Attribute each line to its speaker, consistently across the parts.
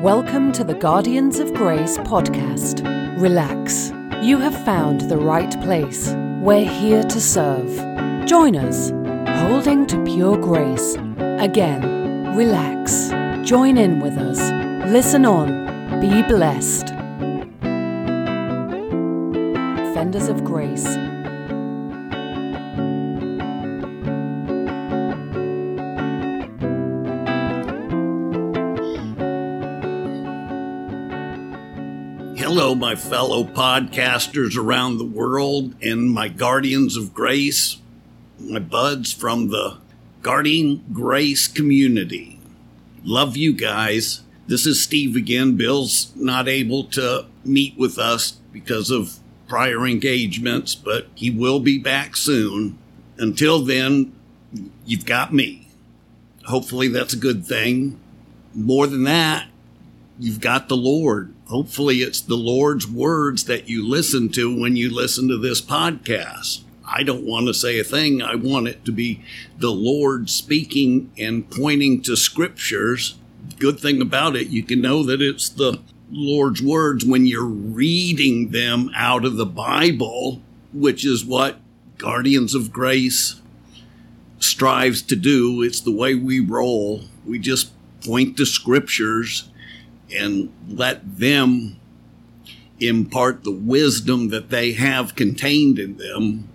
Speaker 1: Welcome to the Guardians of Grace podcast. Relax. You have found the right place. We're here to serve. Join us, holding to pure grace. Again, relax. Join in with us. Listen on. Be blessed. Fenders of Grace.
Speaker 2: My fellow podcasters around the world and my guardians of grace, my buds from the Guardian Grace community. Love you guys. This is Steve again. Bill's not able to meet with us because of prior engagements, but he will be back soon. Until then, you've got me. Hopefully, that's a good thing. More than that, you've got the Lord. Hopefully, it's the Lord's words that you listen to when you listen to this podcast. I don't want to say a thing. I want it to be the Lord speaking and pointing to scriptures. Good thing about it, you can know that it's the Lord's words when you're reading them out of the Bible, which is what Guardians of Grace strives to do. It's the way we roll. We just point to scriptures and let them impart the wisdom that they have contained in them.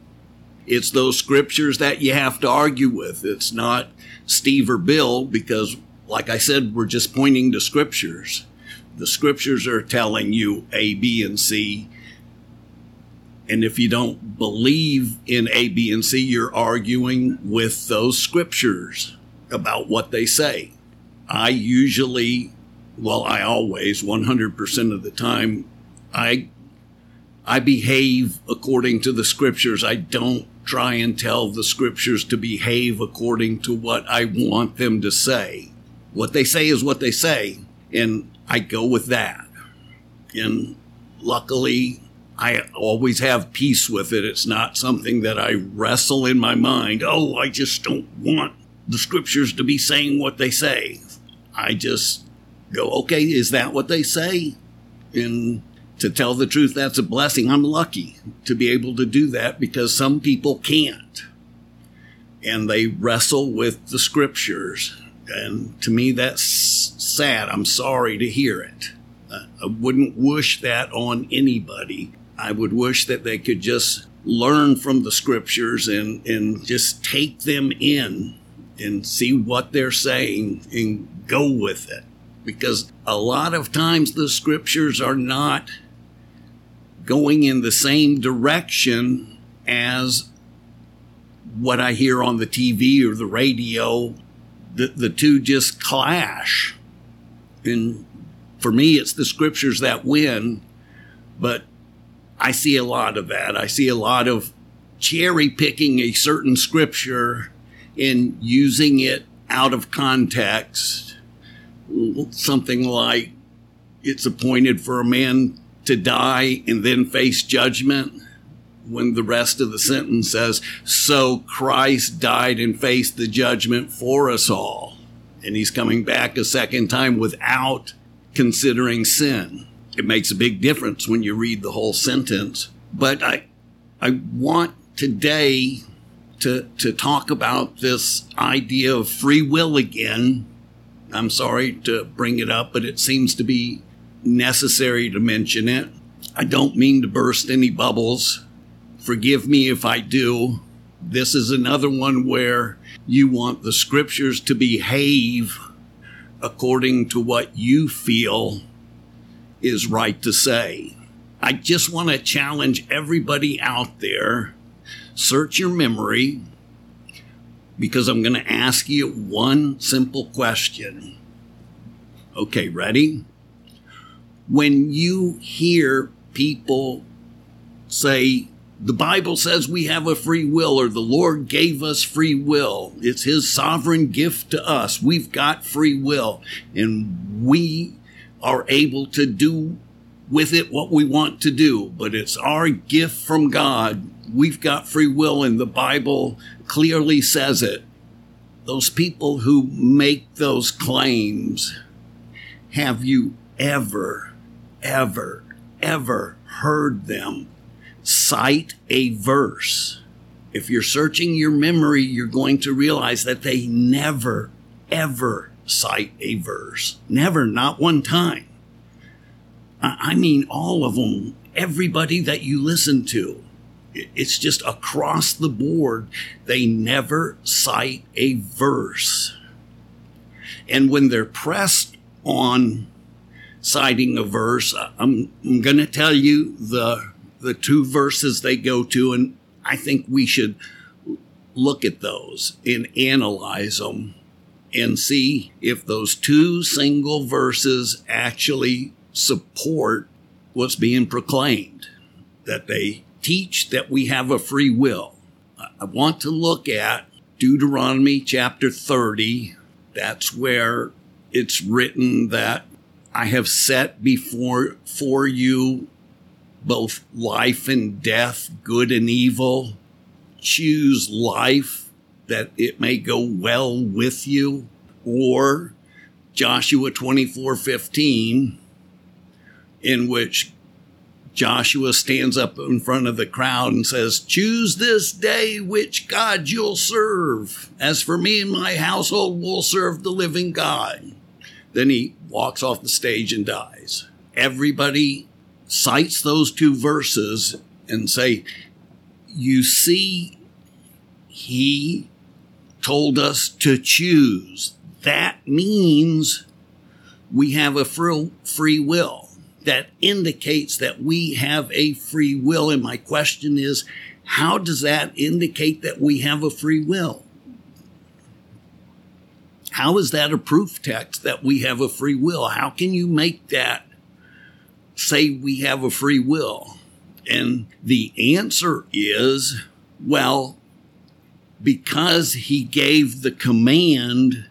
Speaker 2: It's those scriptures that you have to argue with. It's not Steve or Bill because, like I said, we're just pointing to scriptures. The scriptures are telling you A, B, and C. And if you don't believe in A, B, and C, you're arguing with those scriptures about what they say. I usually well, I always, 100% of the time, I, I behave according to the scriptures. I don't try and tell the scriptures to behave according to what I want them to say. What they say is what they say, and I go with that. And luckily, I always have peace with it. It's not something that I wrestle in my mind. Oh, I just don't want the scriptures to be saying what they say. I just go, okay, is that what they say? And to tell the truth, that's a blessing. I'm lucky to be able to do that because some people can't. And they wrestle with the scriptures. And to me, that's sad. I'm sorry to hear it. I wouldn't wish that on anybody. I would wish that they could just learn from the scriptures and, and just take them in and see what they're saying and go with it because a lot of times the scriptures are not going in the same direction as what I hear on the TV or the radio. The, the two just clash. And for me, it's the scriptures that win, but I see a lot of that. I see a lot of cherry picking a certain scripture and using it out of context something like it's appointed for a man to die and then face judgment when the rest of the sentence says, So Christ died and faced the judgment for us all. And he's coming back a second time without considering sin. It makes a big difference when you read the whole sentence. But I, I want today to, to talk about this idea of free will again I'm sorry to bring it up, but it seems to be necessary to mention it. I don't mean to burst any bubbles. Forgive me if I do. This is another one where you want the scriptures to behave according to what you feel is right to say. I just want to challenge everybody out there search your memory, because I'm going to ask you one simple question. Okay, ready? When you hear people say, the Bible says we have a free will, or the Lord gave us free will. It's His sovereign gift to us. We've got free will, and we are able to do with it what we want to do, but it's our gift from God. We've got free will, and the Bible clearly says it. Those people who make those claims have you ever, ever, ever heard them cite a verse? If you're searching your memory, you're going to realize that they never, ever cite a verse. Never, not one time. I mean, all of them, everybody that you listen to. It's just across the board. They never cite a verse. And when they're pressed on citing a verse, I'm, I'm going to tell you the, the two verses they go to, and I think we should look at those and analyze them and see if those two single verses actually support what's being proclaimed, that they teach that we have a free will. I want to look at Deuteronomy chapter 30. That's where it's written that I have set before for you both life and death, good and evil. Choose life that it may go well with you. Or Joshua 24 15, in which Joshua stands up in front of the crowd and says, Choose this day which God you'll serve. As for me and my household, we'll serve the living God. Then he walks off the stage and dies. Everybody cites those two verses and say, You see, he told us to choose. That means we have a free will that indicates that we have a free will. And my question is, how does that indicate that we have a free will? How is that a proof text that we have a free will? How can you make that say we have a free will? And the answer is, well, because he gave the command,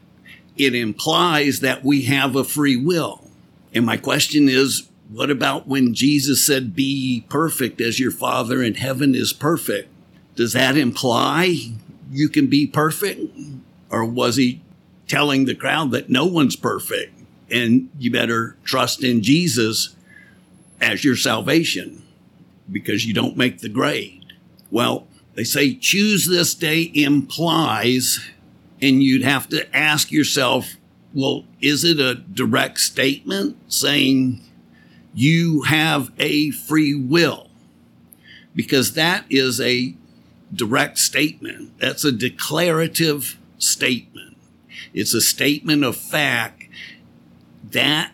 Speaker 2: it implies that we have a free will. And my question is, what about when Jesus said, Be perfect as your Father in heaven is perfect? Does that imply you can be perfect? Or was he telling the crowd that no one's perfect and you better trust in Jesus as your salvation because you don't make the grade? Well, they say choose this day implies, and you'd have to ask yourself, well, is it a direct statement saying you have a free will because that is a direct statement. That's a declarative statement. It's a statement of fact. That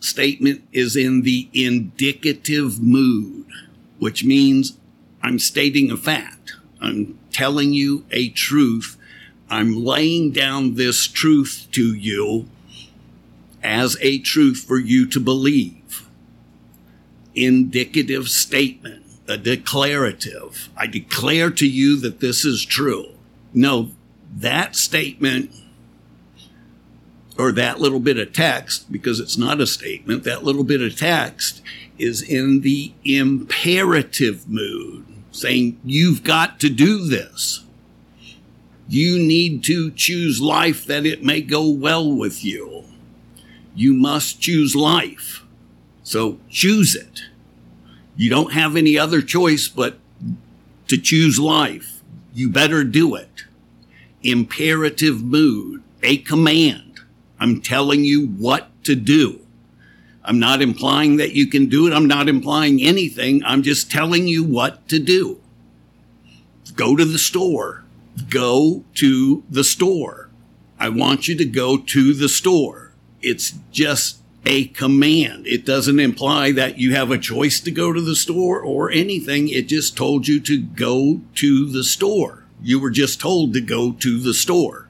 Speaker 2: statement is in the indicative mood, which means I'm stating a fact. I'm telling you a truth. I'm laying down this truth to you as a truth for you to believe indicative statement, a declarative. I declare to you that this is true. No, that statement or that little bit of text, because it's not a statement, that little bit of text is in the imperative mood, saying, You've got to do this. You need to choose life that it may go well with you. You must choose life. So choose it. You don't have any other choice but to choose life. You better do it. Imperative mood, a command. I'm telling you what to do. I'm not implying that you can do it. I'm not implying anything. I'm just telling you what to do. Go to the store. Go to the store. I want you to go to the store. It's just a command. It doesn't imply that you have a choice to go to the store or anything. It just told you to go to the store. You were just told to go to the store.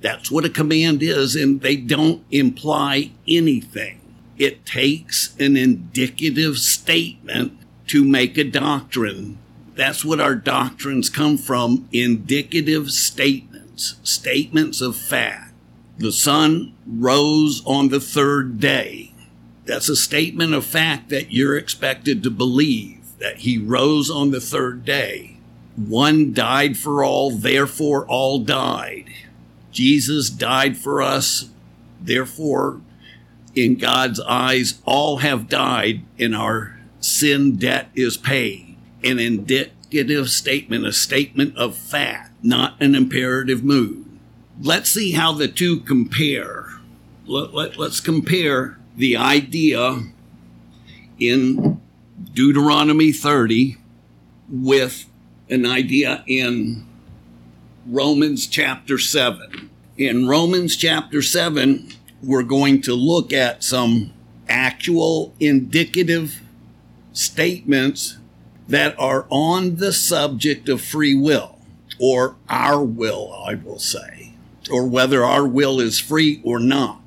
Speaker 2: That's what a command is, and they don't imply anything. It takes an indicative statement to make a doctrine. That's what our doctrines come from indicative statements, statements of fact the sun rose on the third day. That's a statement of fact that you're expected to believe that he rose on the third day. One died for all, therefore all died. Jesus died for us, therefore in God's eyes, all have died and our sin debt is paid. An indicative statement, a statement of fact, not an imperative mood. Let's see how the two compare. Let, let, let's compare the idea in Deuteronomy 30 with an idea in Romans chapter 7. In Romans chapter 7, we're going to look at some actual indicative statements that are on the subject of free will, or our will, I will say, or whether our will is free or not.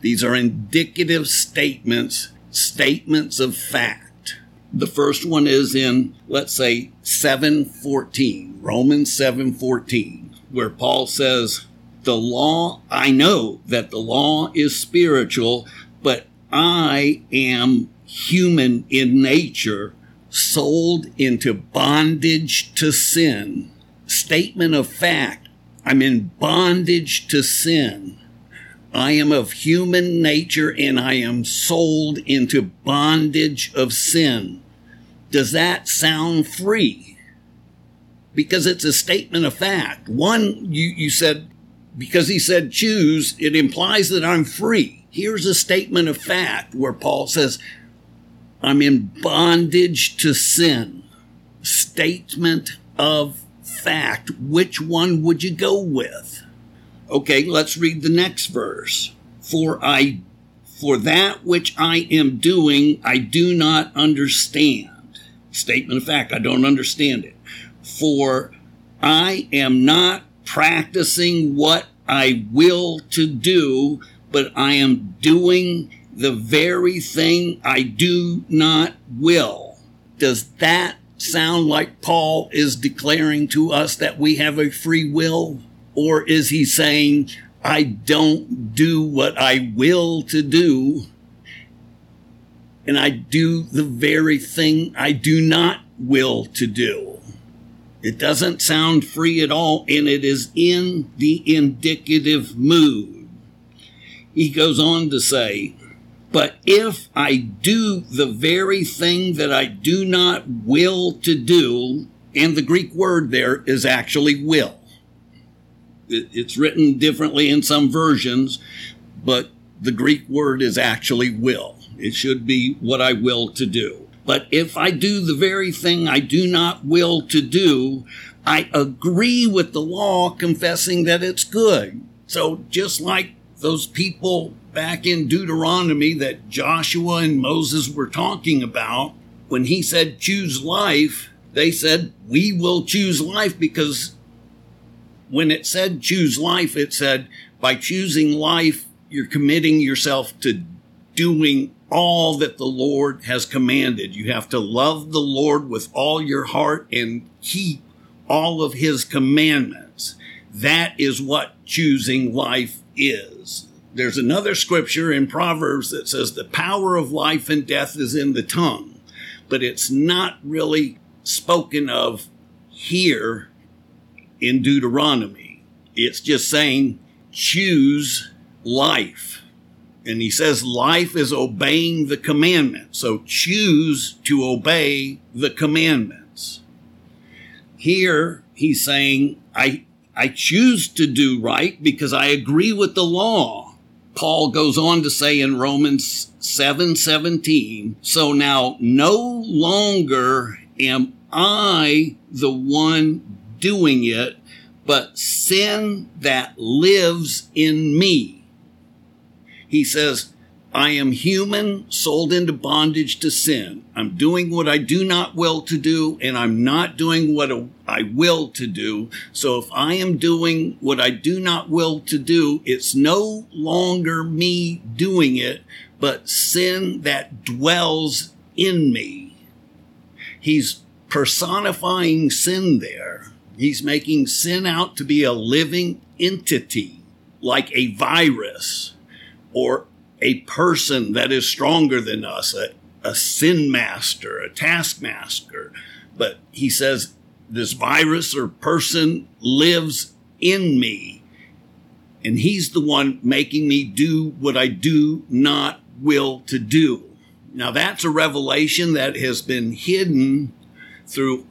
Speaker 2: These are indicative statements, statements of fact. The first one is in, let's say, 714, Romans 714, where Paul says, the law, I know that the law is spiritual, but I am human in nature, sold into bondage to sin. Statement of fact, I'm in bondage to sin. I am of human nature and I am sold into bondage of sin. Does that sound free? Because it's a statement of fact. One, you, you said, because he said choose, it implies that I'm free. Here's a statement of fact where Paul says, I'm in bondage to sin. Statement of fact. Which one would you go with? Okay, let's read the next verse. For I for that which I am doing I do not understand. Statement of fact, I don't understand it. For I am not practicing what I will to do, but I am doing the very thing I do not will. Does that sound like Paul is declaring to us that we have a free will? Or is he saying, I don't do what I will to do, and I do the very thing I do not will to do? It doesn't sound free at all, and it is in the indicative mood. He goes on to say, But if I do the very thing that I do not will to do, and the Greek word there is actually will. It's written differently in some versions, but the Greek word is actually will. It should be what I will to do. But if I do the very thing I do not will to do, I agree with the law, confessing that it's good. So just like those people back in Deuteronomy that Joshua and Moses were talking about, when he said choose life, they said, we will choose life because when it said choose life, it said by choosing life, you're committing yourself to doing all that the Lord has commanded. You have to love the Lord with all your heart and keep all of his commandments. That is what choosing life is. There's another scripture in Proverbs that says the power of life and death is in the tongue, but it's not really spoken of here in Deuteronomy. It's just saying choose life. And he says life is obeying the commandment. So choose to obey the commandments. Here he's saying, I, I choose to do right because I agree with the law. Paul goes on to say in Romans 7 17, so now no longer am I the one doing it, but sin that lives in me. He says, I am human, sold into bondage to sin. I'm doing what I do not will to do, and I'm not doing what I will to do. So if I am doing what I do not will to do, it's no longer me doing it, but sin that dwells in me. He's personifying sin there. He's making sin out to be a living entity, like a virus or a person that is stronger than us, a, a sin master, a taskmaster. But he says this virus or person lives in me. And he's the one making me do what I do not will to do. Now that's a revelation that has been hidden through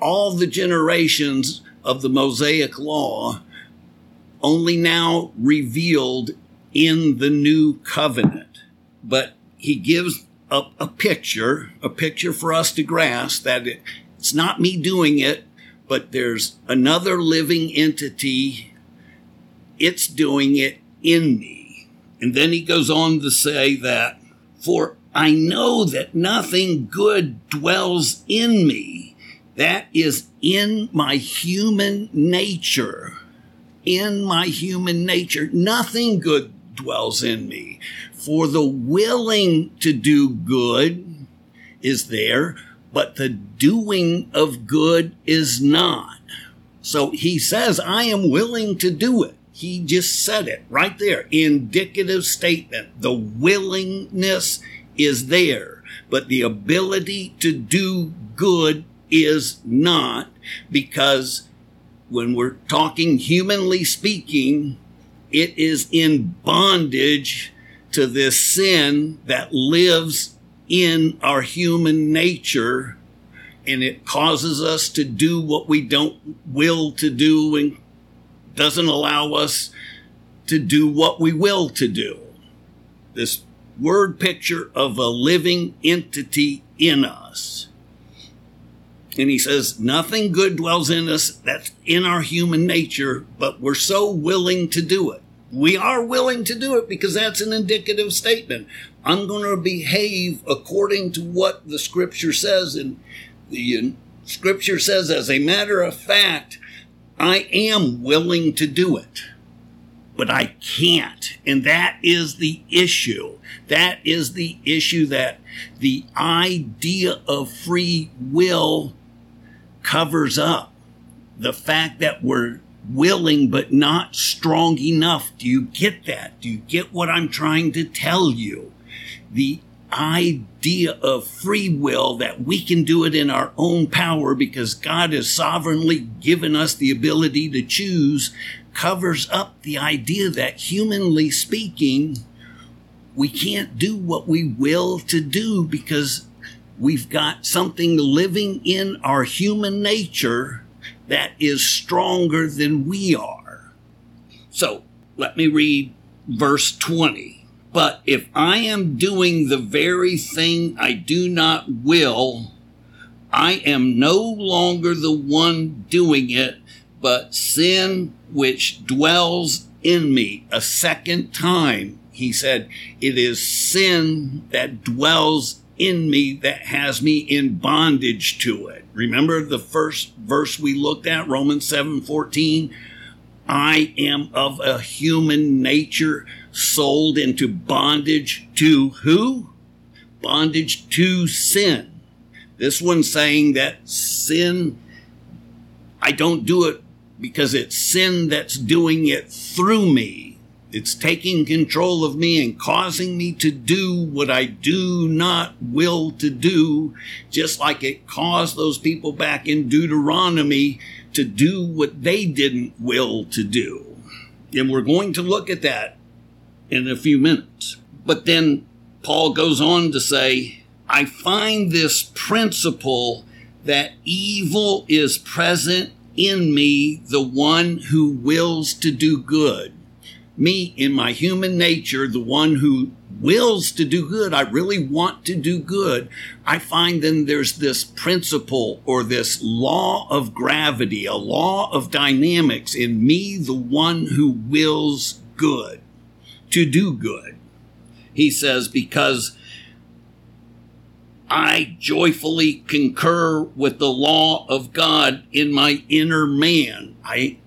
Speaker 2: all the generations of the Mosaic law, only now revealed in the new covenant. But he gives a, a picture, a picture for us to grasp that it, it's not me doing it, but there's another living entity. It's doing it in me. And then he goes on to say that, for I know that nothing good dwells in me. That is in my human nature. In my human nature. Nothing good dwells in me. For the willing to do good is there, but the doing of good is not. So he says, I am willing to do it. He just said it right there. Indicative statement. The willingness is there, but the ability to do good is not because when we're talking humanly speaking, it is in bondage to this sin that lives in our human nature and it causes us to do what we don't will to do and doesn't allow us to do what we will to do. This word picture of a living entity in us. And he says, nothing good dwells in us that's in our human nature, but we're so willing to do it. We are willing to do it because that's an indicative statement. I'm going to behave according to what the scripture says. And the uh, scripture says, as a matter of fact, I am willing to do it but I can't. And that is the issue. That is the issue that the idea of free will covers up. The fact that we're willing but not strong enough. Do you get that? Do you get what I'm trying to tell you? The idea of free will that we can do it in our own power because God has sovereignly given us the ability to choose covers up the idea that humanly speaking, we can't do what we will to do because we've got something living in our human nature that is stronger than we are. So let me read verse 20. But if I am doing the very thing I do not will, I am no longer the one doing it, but sin which dwells in me. A second time, he said, it is sin that dwells in me that has me in bondage to it. Remember the first verse we looked at, Romans 7 14? I am of a human nature sold into bondage to who? Bondage to sin. This one's saying that sin, I don't do it because it's sin that's doing it through me. It's taking control of me and causing me to do what I do not will to do, just like it caused those people back in Deuteronomy to do what they didn't will to do. And we're going to look at that in a few minutes. But then Paul goes on to say, I find this principle that evil is present in me the one who wills to do good. Me, in my human nature, the one who wills to do good. I really want to do good. I find then there's this principle or this law of gravity, a law of dynamics in me, the one who wills good, to do good. He says, because I joyfully concur with the law of God in my inner man. I,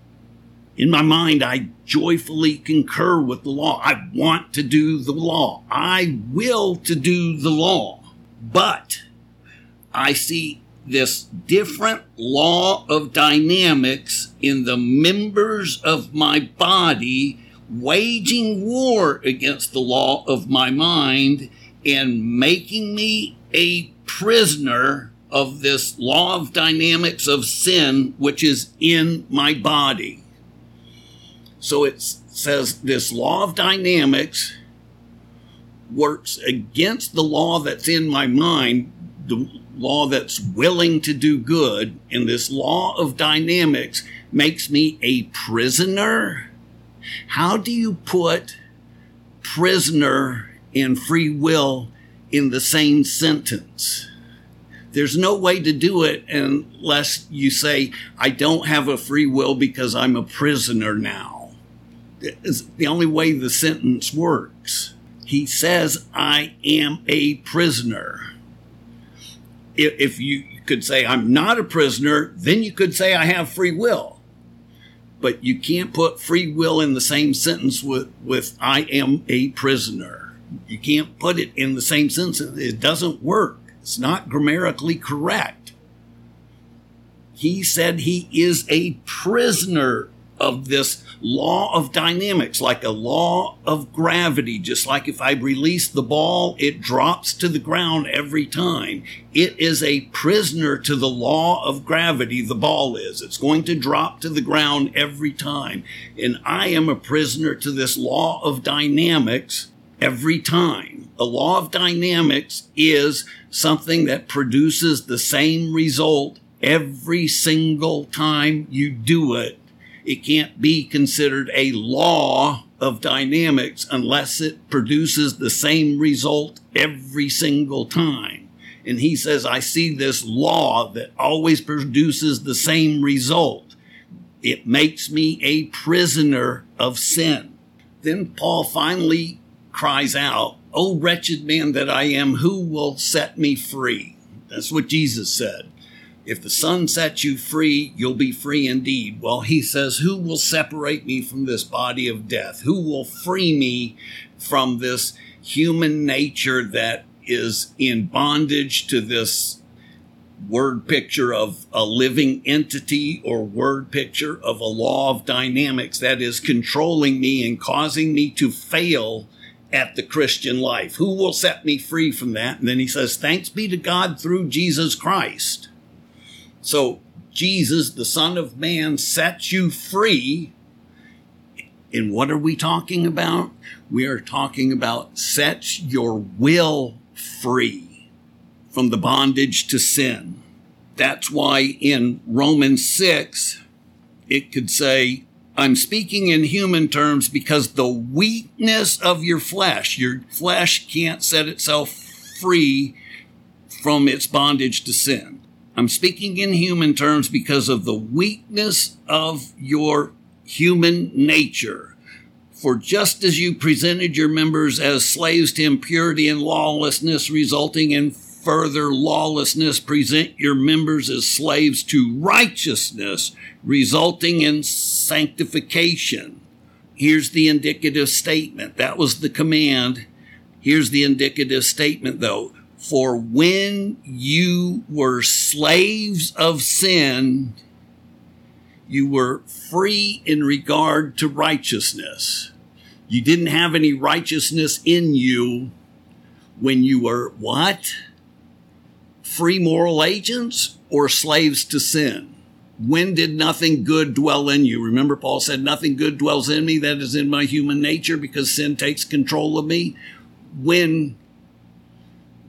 Speaker 2: in my mind, I joyfully concur with the law. I want to do the law. I will to do the law. But I see this different law of dynamics in the members of my body waging war against the law of my mind and making me a prisoner of this law of dynamics of sin, which is in my body. So it says this law of dynamics works against the law that's in my mind, the law that's willing to do good, and this law of dynamics makes me a prisoner. How do you put prisoner and free will in the same sentence? There's no way to do it unless you say, I don't have a free will because I'm a prisoner now. It's the only way the sentence works. He says, I am a prisoner. If you could say, I'm not a prisoner, then you could say, I have free will. But you can't put free will in the same sentence with, with I am a prisoner. You can't put it in the same sentence. It doesn't work. It's not grammatically correct. He said he is a prisoner of this law of dynamics, like a law of gravity. Just like if I release the ball, it drops to the ground every time. It is a prisoner to the law of gravity, the ball is. It's going to drop to the ground every time. And I am a prisoner to this law of dynamics every time. A law of dynamics is something that produces the same result every single time you do it it can't be considered a law of dynamics unless it produces the same result every single time. And he says, I see this law that always produces the same result. It makes me a prisoner of sin. Then Paul finally cries out, O wretched man that I am, who will set me free? That's what Jesus said. If the Son sets you free, you'll be free indeed. Well, he says, Who will separate me from this body of death? Who will free me from this human nature that is in bondage to this word picture of a living entity or word picture of a law of dynamics that is controlling me and causing me to fail at the Christian life. Who will set me free from that? And then he says, Thanks be to God through Jesus Christ. So Jesus, the Son of Man, sets you free. And what are we talking about? We are talking about sets your will free from the bondage to sin. That's why in Romans 6, it could say, I'm speaking in human terms because the weakness of your flesh, your flesh can't set itself free from its bondage to sin. I'm speaking in human terms because of the weakness of your human nature. For just as you presented your members as slaves to impurity and lawlessness, resulting in further lawlessness, present your members as slaves to righteousness, resulting in sanctification. Here's the indicative statement. That was the command. Here's the indicative statement, though. For when you were slaves of sin, you were free in regard to righteousness. You didn't have any righteousness in you when you were what? Free moral agents or slaves to sin? When did nothing good dwell in you? Remember, Paul said, Nothing good dwells in me, that is in my human nature, because sin takes control of me. When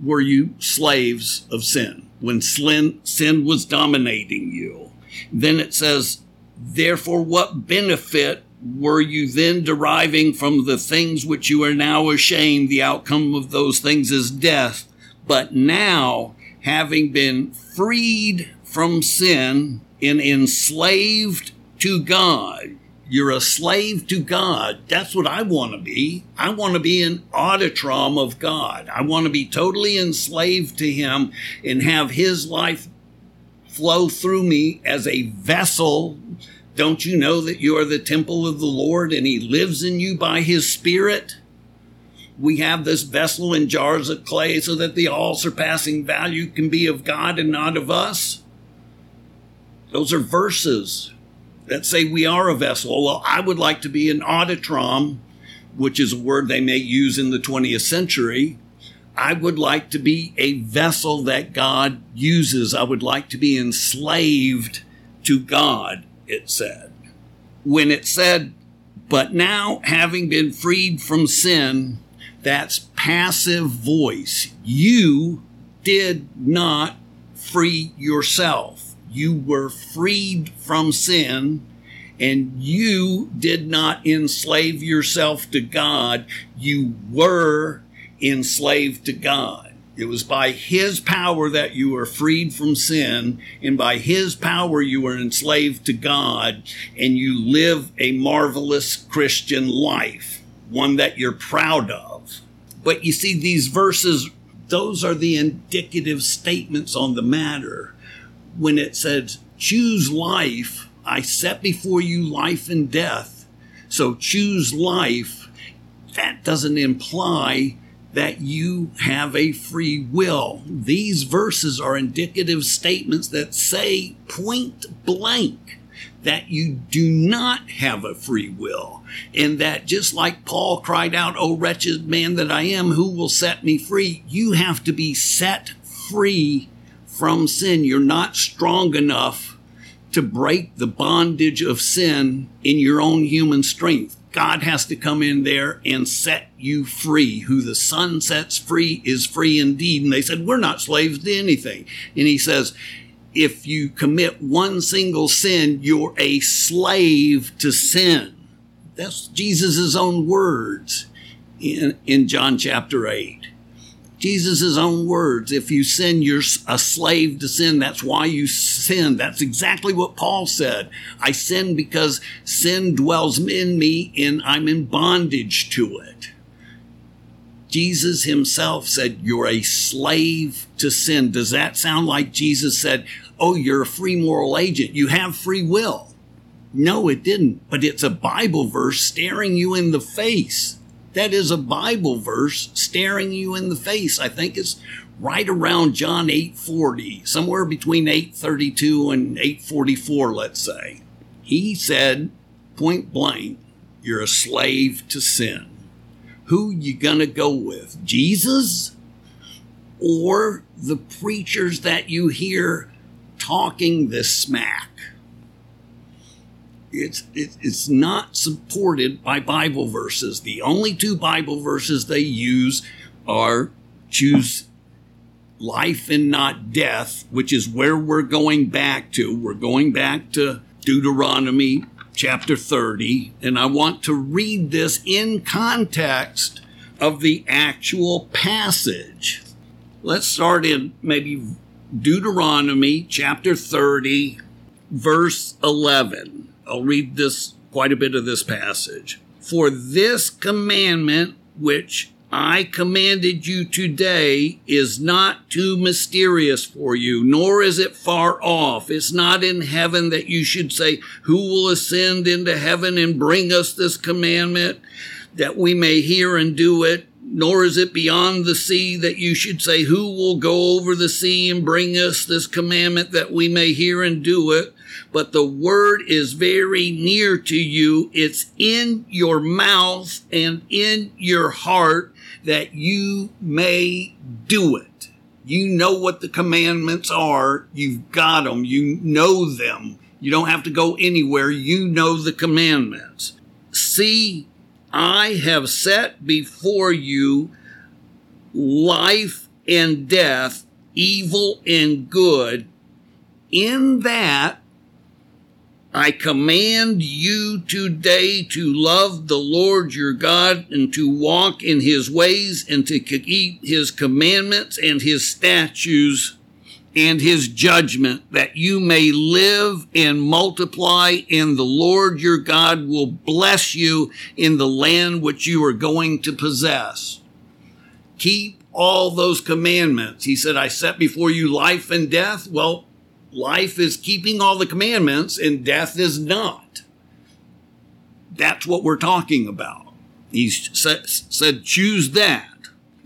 Speaker 2: were you slaves of sin, when sin sin was dominating you. Then it says, therefore, what benefit were you then deriving from the things which you are now ashamed? The outcome of those things is death. But now, having been freed from sin and enslaved to God, you're a slave to God. That's what I want to be. I want to be an autotron of God. I want to be totally enslaved to Him and have His life flow through me as a vessel. Don't you know that you are the temple of the Lord and He lives in you by His Spirit? We have this vessel in jars of clay so that the all surpassing value can be of God and not of us. Those are verses that say we are a vessel. Well, I would like to be an autotron, which is a word they may use in the 20th century. I would like to be a vessel that God uses. I would like to be enslaved to God, it said. When it said But now, having been freed from sin, that's passive voice. You did not free yourself. You were freed from sin and you did not enslave yourself to God. You were enslaved to God. It was by His power that you were freed from sin, and by His power you were enslaved to God, and you live a marvelous Christian life, one that you're proud of. But you see, these verses, those are the indicative statements on the matter. When it says, choose life, I set before you life and death. So choose life. That doesn't imply that you have a free will. These verses are indicative statements that say point blank that you do not have a free will. And that just like Paul cried out, O wretched man that I am, who will set me free? You have to be set free from sin. You're not strong enough to break the bondage of sin in your own human strength. God has to come in there and set you free. Who the Son sets free is free indeed. And they said, We're not slaves to anything. And he says, If you commit one single sin, you're a slave to sin. That's Jesus' own words in, in John chapter 8. Jesus' own words. If you sin, you're a slave to sin. That's why you sin. That's exactly what Paul said. I sin because sin dwells in me and I'm in bondage to it. Jesus himself said, You're a slave to sin. Does that sound like Jesus said, Oh, you're a free moral agent. You have free will? No, it didn't. But it's a Bible verse staring you in the face that is a Bible verse staring you in the face. I think it's right around John 8:40, somewhere between 8:32 and 8:44, let's say. He said point blank, you're a slave to sin. Who you to go with? Jesus or the preachers that you hear talking this smack? It's it, it's not supported by Bible verses. The only two Bible verses they use are choose life and not death, which is where we're going back to. We're going back to Deuteronomy chapter 30, and I want to read this in context of the actual passage. Let's start in maybe Deuteronomy chapter 30, verse 11. I'll read this quite a bit of this passage. For this commandment which I commanded you today is not too mysterious for you, nor is it far off. It's not in heaven that you should say, Who will ascend into heaven and bring us this commandment that we may hear and do it? Nor is it beyond the sea that you should say, Who will go over the sea and bring us this commandment that we may hear and do it? But the word is very near to you. It's in your mouth and in your heart that you may do it. You know what the commandments are. You've got them. You know them. You don't have to go anywhere. You know the commandments. See, I have set before you life and death, evil and good. In that I command you today to love the Lord your God and to walk in his ways and to keep his commandments and his statutes and his judgment that you may live and multiply and the Lord your God will bless you in the land which you are going to possess. Keep all those commandments. He said, I set before you life and death. Well, life is keeping all the commandments and death is not. That's what we're talking about. He said, choose that.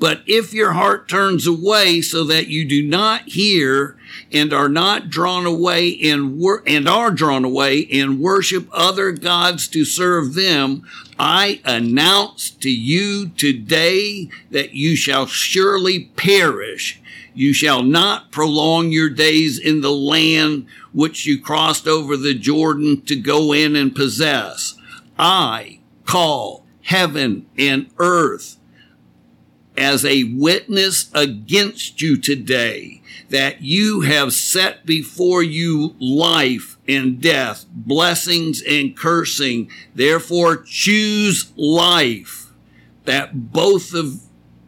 Speaker 2: But if your heart turns away so that you do not hear and are not drawn away and, wor- and are drawn away and worship other gods to serve them, I announce to you today that you shall surely perish you shall not prolong your days in the land which you crossed over the Jordan to go in and possess. I, call heaven and earth as a witness against you today that you have set before you life and death, blessings and cursing. Therefore choose life that both of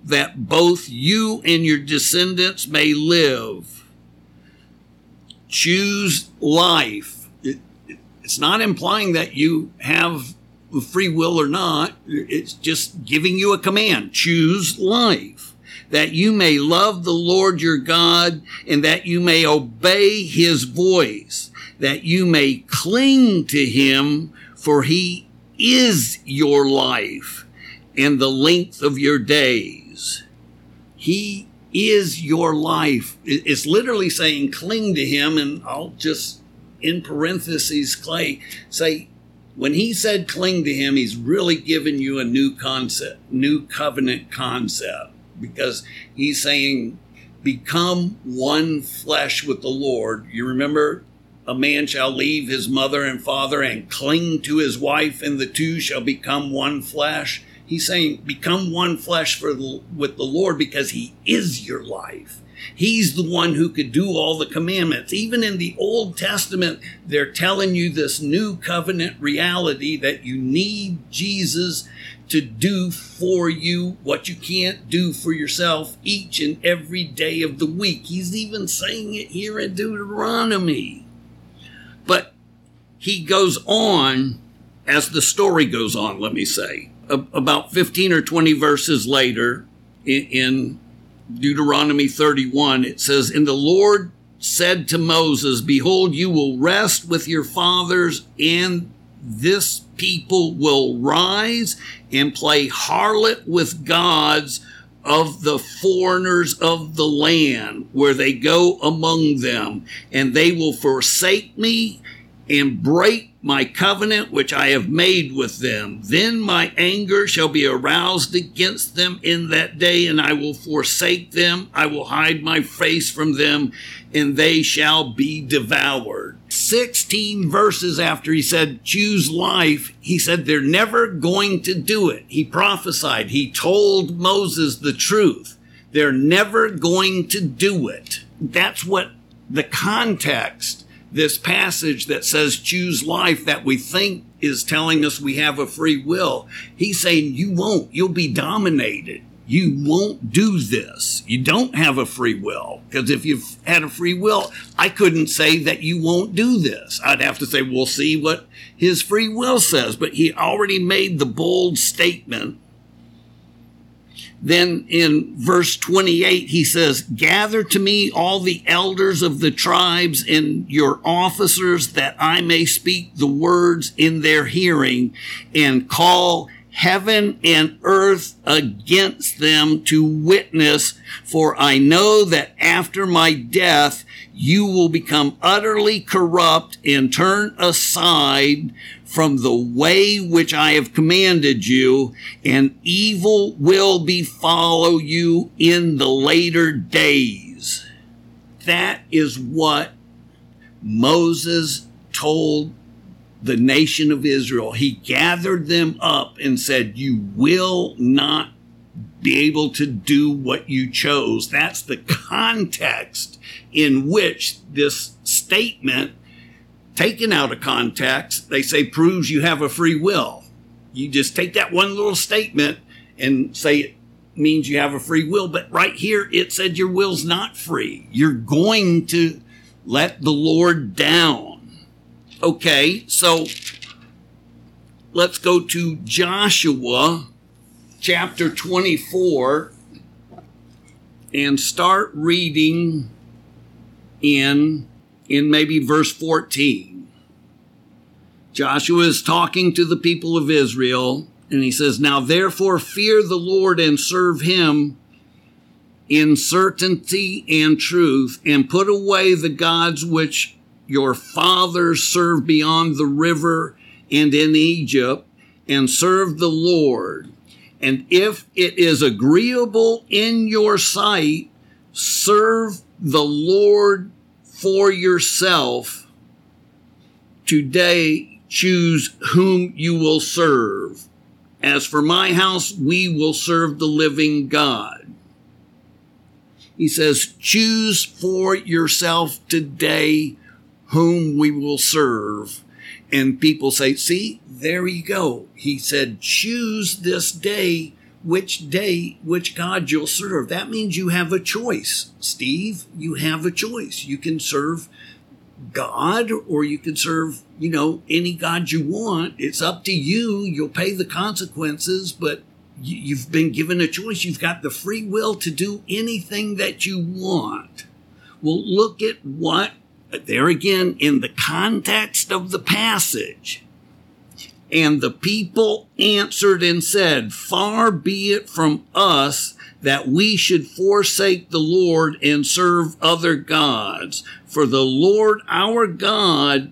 Speaker 2: that both you and your descendants may live. Choose life. It, it's not implying that you have free will or not. It's just giving you a command. Choose life that you may love the Lord your God and that you may obey his voice, that you may cling to him for he is your life and the length of your days. He is your life. It's literally saying cling to him and I'll just in parentheses, Clay, say, when he said cling to him, he's really giving you a new concept, new covenant concept, because he's saying, become one flesh with the Lord. You remember, a man shall leave his mother and father and cling to his wife, and the two shall become one flesh. He's saying, become one flesh for the, with the Lord because he is your life. He's the one who could do all the commandments. Even in the Old Testament, they're telling you this new covenant reality that you need Jesus to do for you what you can't do for yourself each and every day of the week. He's even saying it here in Deuteronomy. But he goes on as the story goes on, let me say. About 15 or 20 verses later in Deuteronomy 31, it says, And the Lord said to Moses, Behold, you will rest with your fathers, and this people will rise and play harlot with gods of the foreigners of the land where they go among them, and they will forsake me and break my covenant which I have made with them. Then my anger shall be aroused against them in that day, and I will forsake them. I will hide my face from them, and they shall be devoured. 16 verses after he said, choose life, he said, they're never going to do it. He prophesied, he told Moses the truth. They're never going to do it. That's what the context this passage that says choose life that we think is telling us we have a free will. He's saying you won't. You'll be dominated. You won't do this. You don't have a free will. Because if you've had a free will, I couldn't say that you won't do this. I'd have to say, we'll see what his free will says. But he already made the bold statement then in verse 28, he says, Gather to me all the elders of the tribes and your officers that I may speak the words in their hearing and call heaven and earth against them to witness. For I know that after my death, you will become utterly corrupt and turn aside from the way which I have commanded you, and evil will befall you in the later days. That is what Moses told the nation of Israel. He gathered them up and said, You will not be able to do what you chose. That's the context in which this statement taken out of context, they say proves you have a free will. You just take that one little statement and say it means you have a free will. But right here, it said your will's not free. You're going to let the Lord down. Okay, so let's go to Joshua chapter 24 and start reading in in maybe verse 14. Joshua is talking to the people of Israel, and he says, Now therefore fear the Lord and serve him in certainty and truth, and put away the gods which your fathers served beyond the river and in Egypt, and serve the Lord. And if it is agreeable in your sight, serve the Lord for yourself today choose whom you will serve As for my house, we will serve the living God. He says, choose for yourself today whom we will serve. And people say, see, there you go. He said, choose this day which day, which God you'll serve. That means you have a choice, Steve. You have a choice. You can serve God or you can serve, you know, any God you want. It's up to you. You'll pay the consequences, but you've been given a choice. You've got the free will to do anything that you want. Well, look at what, there again, in the context of the passage. And the people answered and said, Far be it from us that we should forsake the Lord and serve other gods. For the Lord our God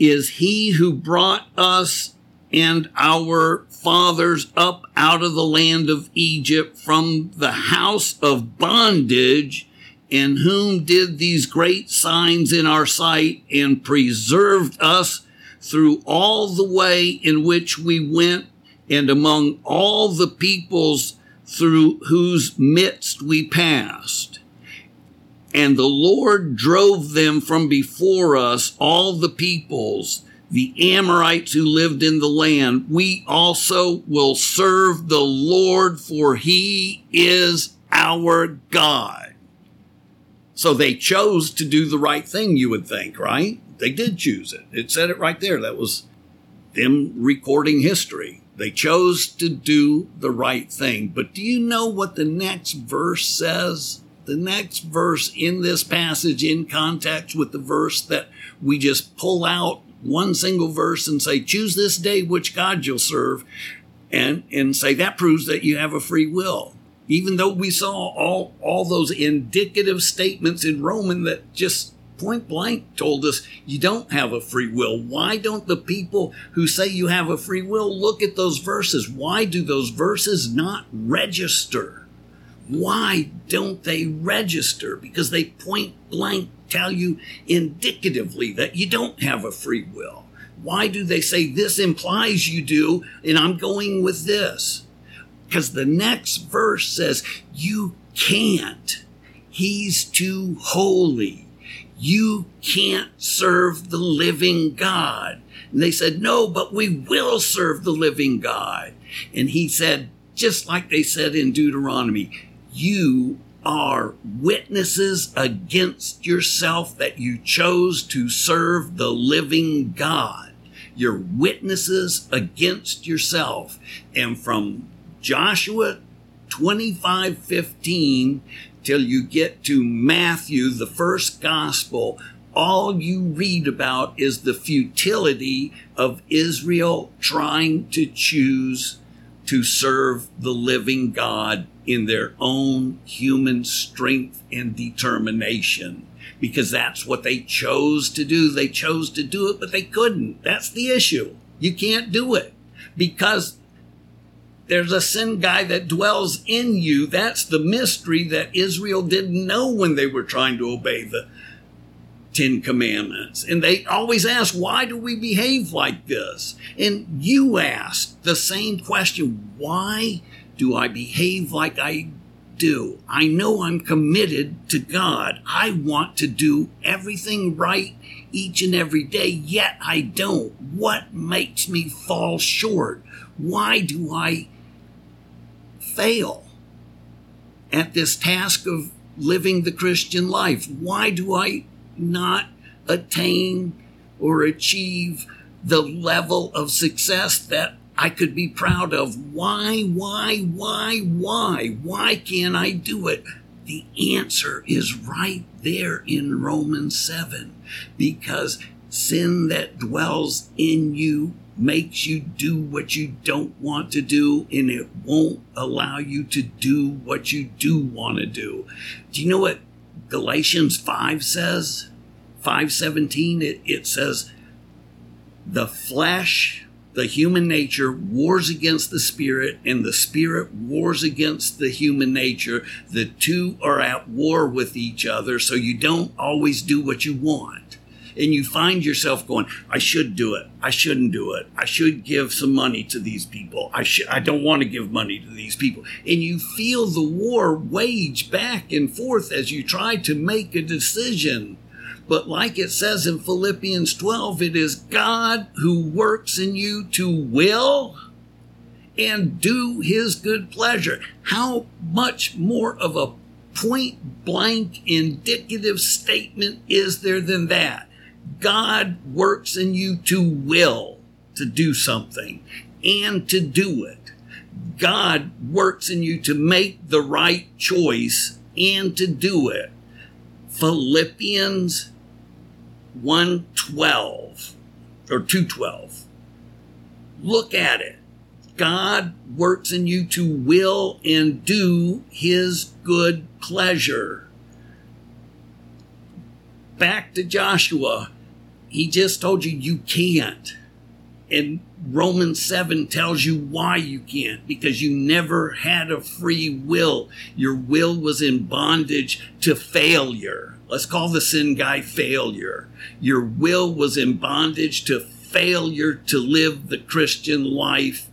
Speaker 2: is he who brought us and our fathers up out of the land of Egypt from the house of bondage, and whom did these great signs in our sight and preserved us through all the way in which we went and among all the peoples through whose midst we passed. And the Lord drove them from before us, all the peoples, the Amorites who lived in the land. We also will serve the Lord, for he is our God. So they chose to do the right thing, you would think, right? They did choose it. It said it right there. That was them recording history. They chose to do the right thing. But do you know what the next verse says? The next verse in this passage, in context with the verse that we just pull out one single verse and say, choose this day which God you'll serve, and, and say that proves that you have a free will. Even though we saw all, all those indicative statements in Roman that just point blank told us you don't have a free will. Why don't the people who say you have a free will look at those verses? Why do those verses not register? Why don't they register? Because they point blank tell you indicatively that you don't have a free will. Why do they say this implies you do and I'm going with this? Because the next verse says you can't. He's too holy you can't serve the living God. And they said, no, but we will serve the living God. And he said, just like they said in Deuteronomy, you are witnesses against yourself that you chose to serve the living God. You're witnesses against yourself. And from Joshua 25 15 till you get to Matthew, the first gospel, all you read about is the futility of Israel trying to choose to serve the living God in their own human strength and determination. Because that's what they chose to do. They chose to do it, but they couldn't. That's the issue. You can't do it because there's a sin guy that dwells in you. That's the mystery that Israel didn't know when they were trying to obey the Ten Commandments. And they always ask, why do we behave like this? And you ask the same question, why do I behave like I do? I know I'm committed to God. I want to do everything right each and every day, yet I don't. What makes me fall short? Why do I fail at this task of living the Christian life? Why do I not attain or achieve the level of success that I could be proud of? Why, why, why, why? Why can't I do it? The answer is right there in Romans 7 because sin that dwells in you makes you do what you don't want to do and it won't allow you to do what you do want to do. Do you know what Galatians 5 says? 517 it, it says the flesh the human nature wars against the spirit and the spirit wars against the human nature the two are at war with each other so you don't always do what you want and you find yourself going, I should do it. I shouldn't do it. I should give some money to these people. I should, I don't want to give money to these people. And you feel the war wage back and forth as you try to make a decision. But like it says in Philippians 12, it is God who works in you to will and do his good pleasure. How much more of a point blank indicative statement is there than that? God works in you to will to do something and to do it. God works in you to make the right choice and to do it. Philippians 112 or 212. Look at it. God works in you to will and do his good pleasure. Back to Joshua, he just told you you can't. And Romans 7 tells you why you can't because you never had a free will. Your will was in bondage to failure. Let's call the sin guy failure. Your will was in bondage to failure to live the Christian life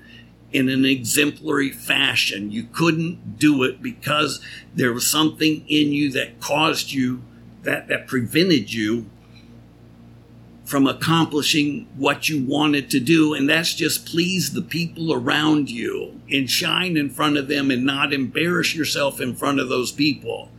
Speaker 2: in an exemplary fashion. You couldn't do it because there was something in you that caused you, that, that prevented you from accomplishing what you wanted to do. And that's just please the people around you and shine in front of them and not embarrass yourself in front of those people.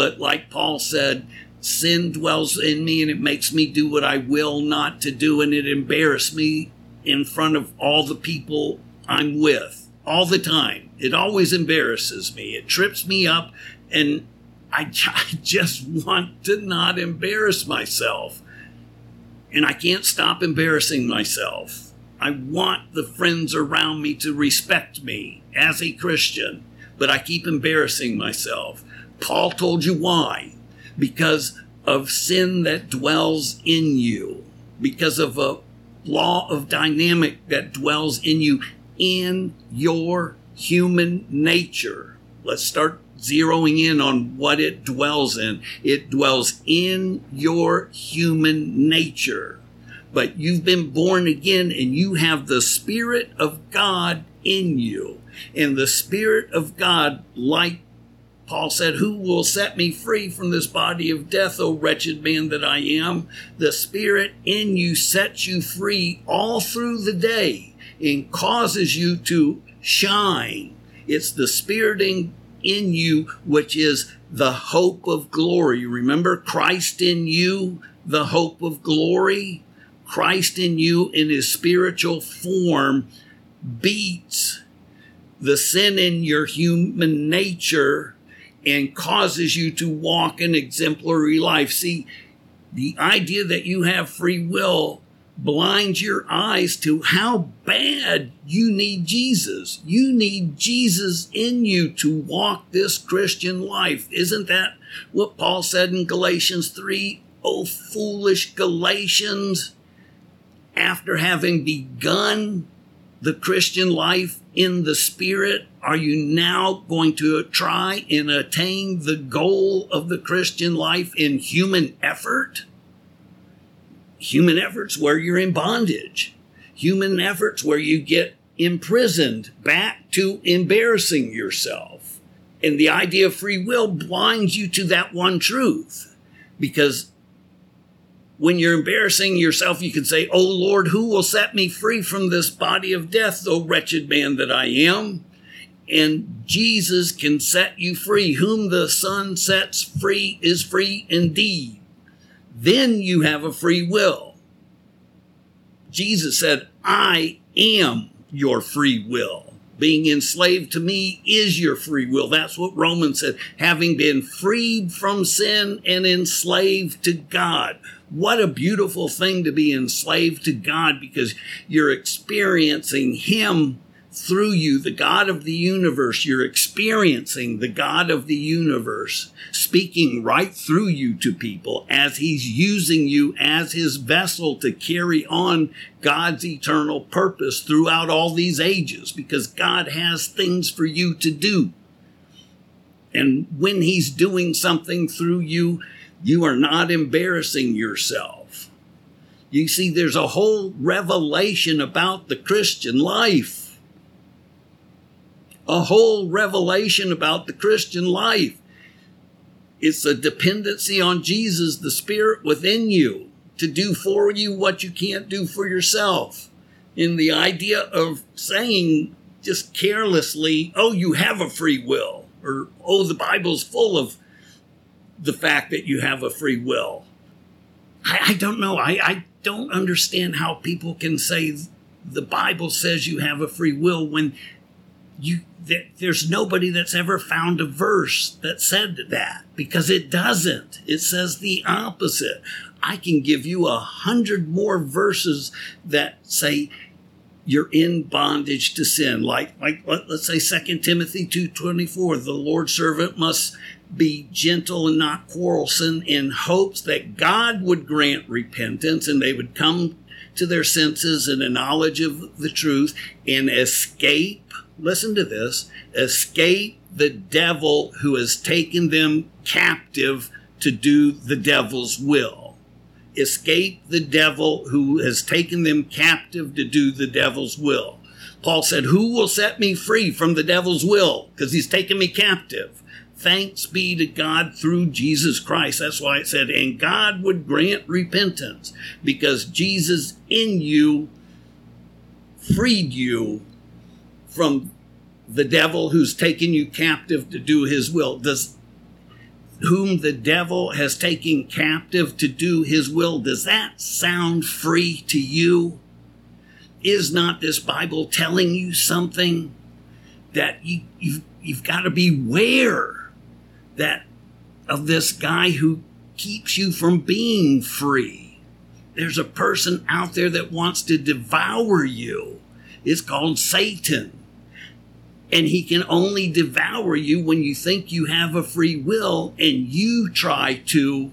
Speaker 2: But like Paul said, sin dwells in me and it makes me do what I will not to do and it embarrasses me in front of all the people I'm with all the time. It always embarrasses me. It trips me up, and I, I just want to not embarrass myself. And I can't stop embarrassing myself. I want the friends around me to respect me as a Christian, but I keep embarrassing myself. Paul told you why. Because of sin that dwells in you, because of a law of dynamic that dwells in you in your human nature. Let's start zeroing in on what it dwells in. It dwells in your human nature. But you've been born again and you have the Spirit of God in you. And the Spirit of God, like Paul said, Who will set me free from this body of death, O wretched man that I am? The Spirit in you sets you free all through the day and causes you to shine. It's the spirit in, in you, which is the hope of glory. Remember Christ in you, the hope of glory? Christ in you in his spiritual form beats the sin in your human nature and causes you to walk an exemplary life. See, the idea that you have free will blinds your eyes to how bad you need Jesus. You need Jesus in you to walk this Christian life. Isn't that what Paul said in Galatians 3? Oh, foolish Galatians, after having begun the Christian life in the Spirit, are you now going to try and attain the goal of the Christian life in human effort? human efforts where you're in bondage, human efforts where you get imprisoned back to embarrassing yourself. And the idea of free will blinds you to that one truth because when you're embarrassing yourself, you can say, Oh Lord, who will set me free from this body of death, O wretched man that I am? And Jesus can set you free. Whom the Son sets free is free indeed then you have a free will. Jesus said, I am your free will. Being enslaved to me is your free will. That's what Romans said. Having been freed from sin and enslaved to God. What a beautiful thing to be enslaved to God because you're experiencing Him through you, the God of the universe. You're experiencing the God of the universe speaking right through you to people as he's using you as his vessel to carry on God's eternal purpose throughout all these ages because God has things for you to do. And when he's doing something through you, you are not embarrassing yourself. You see, there's a whole revelation about the Christian life. A whole revelation about the Christian life. It's a dependency on Jesus, the Spirit within you, to do for you what you can't do for yourself. In the idea of saying just carelessly, oh, you have a free will, or oh, the Bible's full of the fact that you have a free will. I, I don't know. I, I don't understand how people can say the Bible says you have a free will when you there's nobody that's ever found a verse that said that because it doesn't. It says the opposite. I can give you a hundred more verses that say you're in bondage to sin. Like, like let's say Second Timothy 2.24, the Lord's servant must be gentle and not quarrelsome in hopes that God would grant repentance and they would come to their senses and a knowledge of the truth and escape, listen to this, escape the devil who has taken them captive to do the devil's will. Escape the devil who has taken them captive to do the devil's will. Paul said, Who will set me free from the devil's will? Because he's taken me captive. Thanks be to God through Jesus Christ. That's why it said, and God would grant repentance because Jesus in you freed you from the devil who's taken you captive to do his will. Does whom the devil has taken captive to do his will, does that sound free to you? Is not this Bible telling you something that you, you've, you've got to beware that of this guy who keeps you from being free. There's a person out there that wants to devour you. It's called Satan. And he can only devour you when you think you have a free will and you try to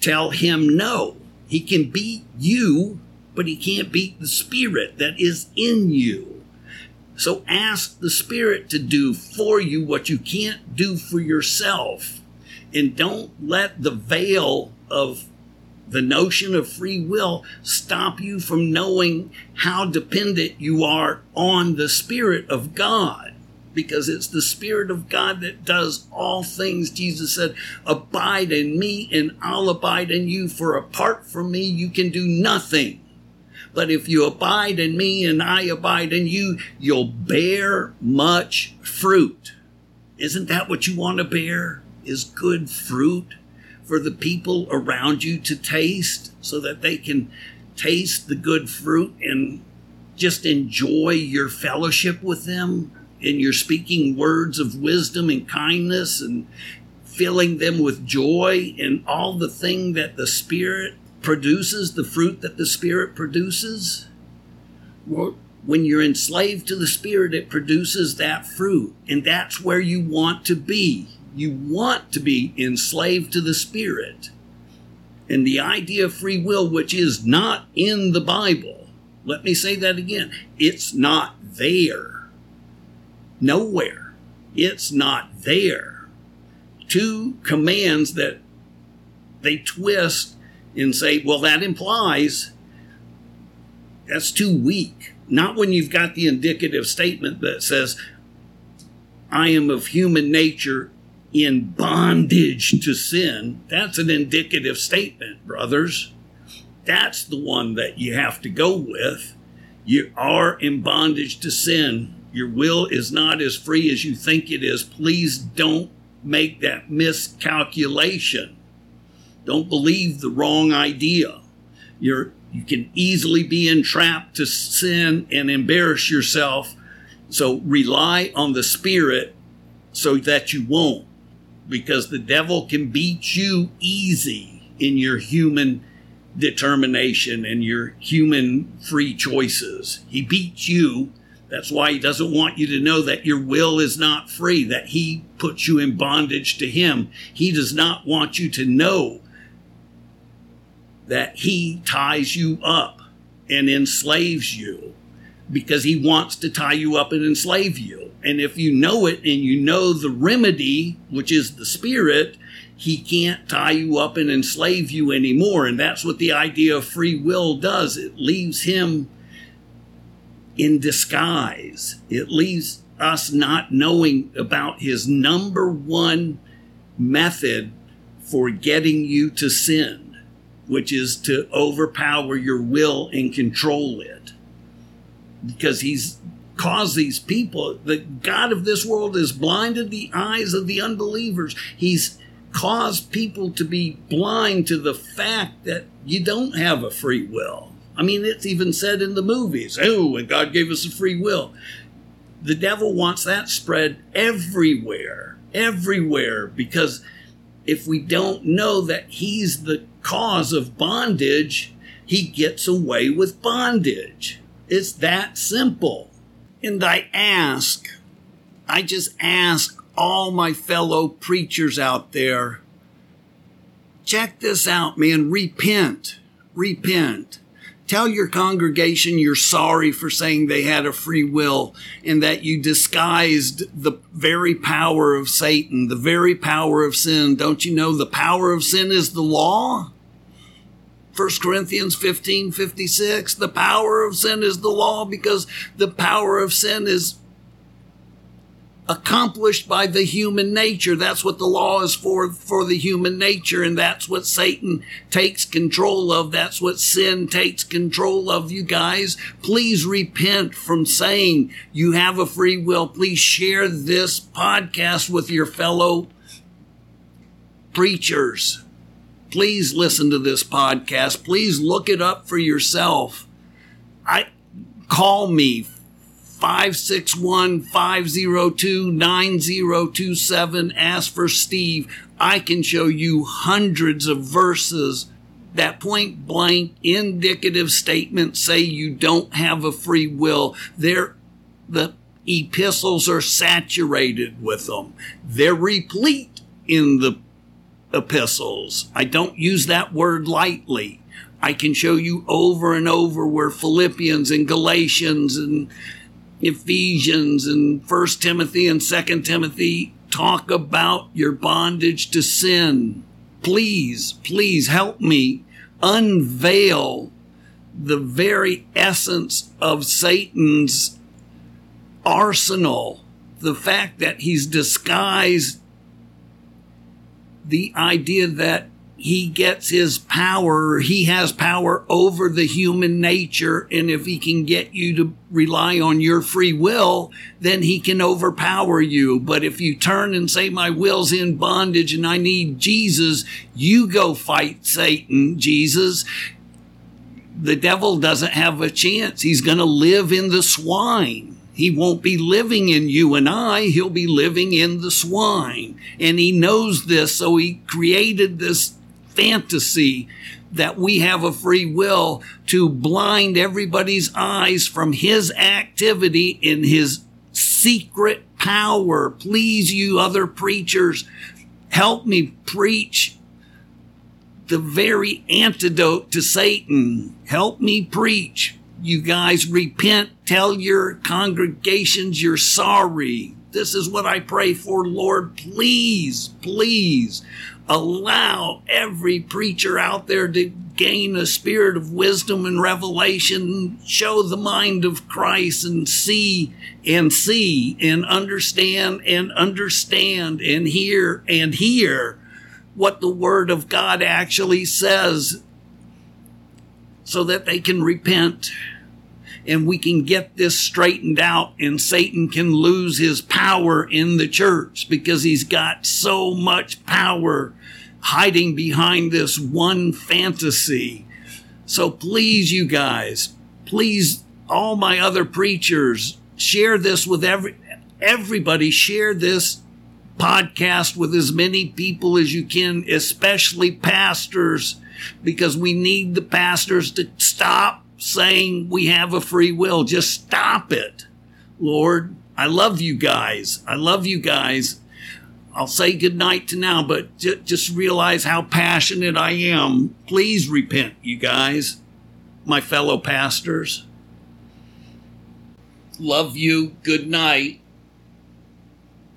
Speaker 2: tell him no. He can beat you, but he can't beat the spirit that is in you. So ask the Spirit to do for you what you can't do for yourself. And don't let the veil of the notion of free will stop you from knowing how dependent you are on the Spirit of God. Because it's the Spirit of God that does all things. Jesus said, Abide in me, and I'll abide in you, for apart from me, you can do nothing. But if you abide in me and I abide in you, you'll bear much fruit. Isn't that what you want to bear? Is good fruit for the people around you to taste so that they can taste the good fruit and just enjoy your fellowship with them and you're speaking words of wisdom and kindness and filling them with joy and all the thing that the Spirit produces the fruit that the Spirit produces. When you're enslaved to the Spirit, it produces that fruit. And that's where you want to be. You want to be enslaved to the Spirit. And the idea of free will, which is not in the Bible, let me say that again it's not there. Nowhere. It's not there. Two commands that they twist and say, well, that implies that's too weak. Not when you've got the indicative statement that says, I am of human nature in bondage to sin. That's an indicative statement, brothers. That's the one that you have to go with. You are in bondage to sin. Your will is not as free as you think it is. Please don't make that miscalculation. Don't believe the wrong idea. You're, you can easily be entrapped to sin and embarrass yourself. So rely on the Spirit so that you won't, because the devil can beat you easy in your human determination and your human free choices. He beats you. That's why he doesn't want you to know that your will is not free, that he puts you in bondage to him. He does not want you to know that he ties you up and enslaves you because he wants to tie you up and enslave you. And if you know it and you know the remedy, which is the spirit, he can't tie you up and enslave you anymore. And that's what the idea of free will does. It leaves him in disguise. It leaves us not knowing about his number one method for getting you to sin, which is to overpower your will and control it. Because he's caused these people, the God of this world has blinded the eyes of the unbelievers. He's caused people to be blind to the fact that you don't have a free will. I mean, it's even said in the movies, oh, and God gave us a free will. The devil wants that spread everywhere, everywhere, because if we don't know that he's the cause of bondage, he gets away with bondage. It's that simple. And I ask, I just ask all my fellow preachers out there, check this out, man. Repent. Repent. Tell your congregation you're sorry for saying they had a free will and that you disguised the very power of Satan, the very power of sin. Don't you know the power of sin is the law? 1 Corinthians 15, 56. The power of sin is the law because the power of sin is accomplished by the human nature. That's what the law is for, for the human nature. And that's what Satan takes control of. That's what sin takes control of you guys. Please repent from saying you have a free will. Please share this podcast with your fellow preachers. Please listen to this podcast. Please look it up for yourself. I call me 561 502 9027. Ask for Steve. I can show you hundreds of verses that point blank indicative statements say you don't have a free will. They're, the epistles are saturated with them. They're replete in the epistles. I don't use that word lightly. I can show you over and over where Philippians and Galatians and Ephesians and First Timothy and Second Timothy talk about your bondage to sin. Please, please help me unveil the very essence of Satan's arsenal. The fact that he's disguised the idea that he gets his power, he has power over the human nature. And if he can get you to rely on your free will, then he can overpower you. But if you turn and say, my will's in bondage and I need Jesus, you go fight Satan, Jesus. The devil doesn't have a chance. He's going to live in the swine. He won't be living in you and I. He'll be living in the swine. And he knows this. So he created this fantasy that we have a free will to blind everybody's eyes from his activity in his secret power. Please, you other preachers, help me preach the very antidote to Satan. Help me preach. You guys repent, tell your congregations you're sorry. This is what I pray for, Lord. Please, please allow every preacher out there to gain a spirit of wisdom and revelation, show the mind of Christ and see and see and understand and understand and hear and hear what the word of God actually says so that they can repent and we can get this straightened out and Satan can lose his power in the church because he's got so much power hiding behind this one fantasy. So please, you guys, please, all my other preachers, share this with every, everybody, share this podcast with as many people as you can, especially pastors, because we need the pastors to stop saying we have a free will. Just stop it. Lord, I love you guys. I love you guys. I'll say goodnight to now, but j- just realize how passionate I am. Please repent, you guys, my fellow pastors. Love you. Good night.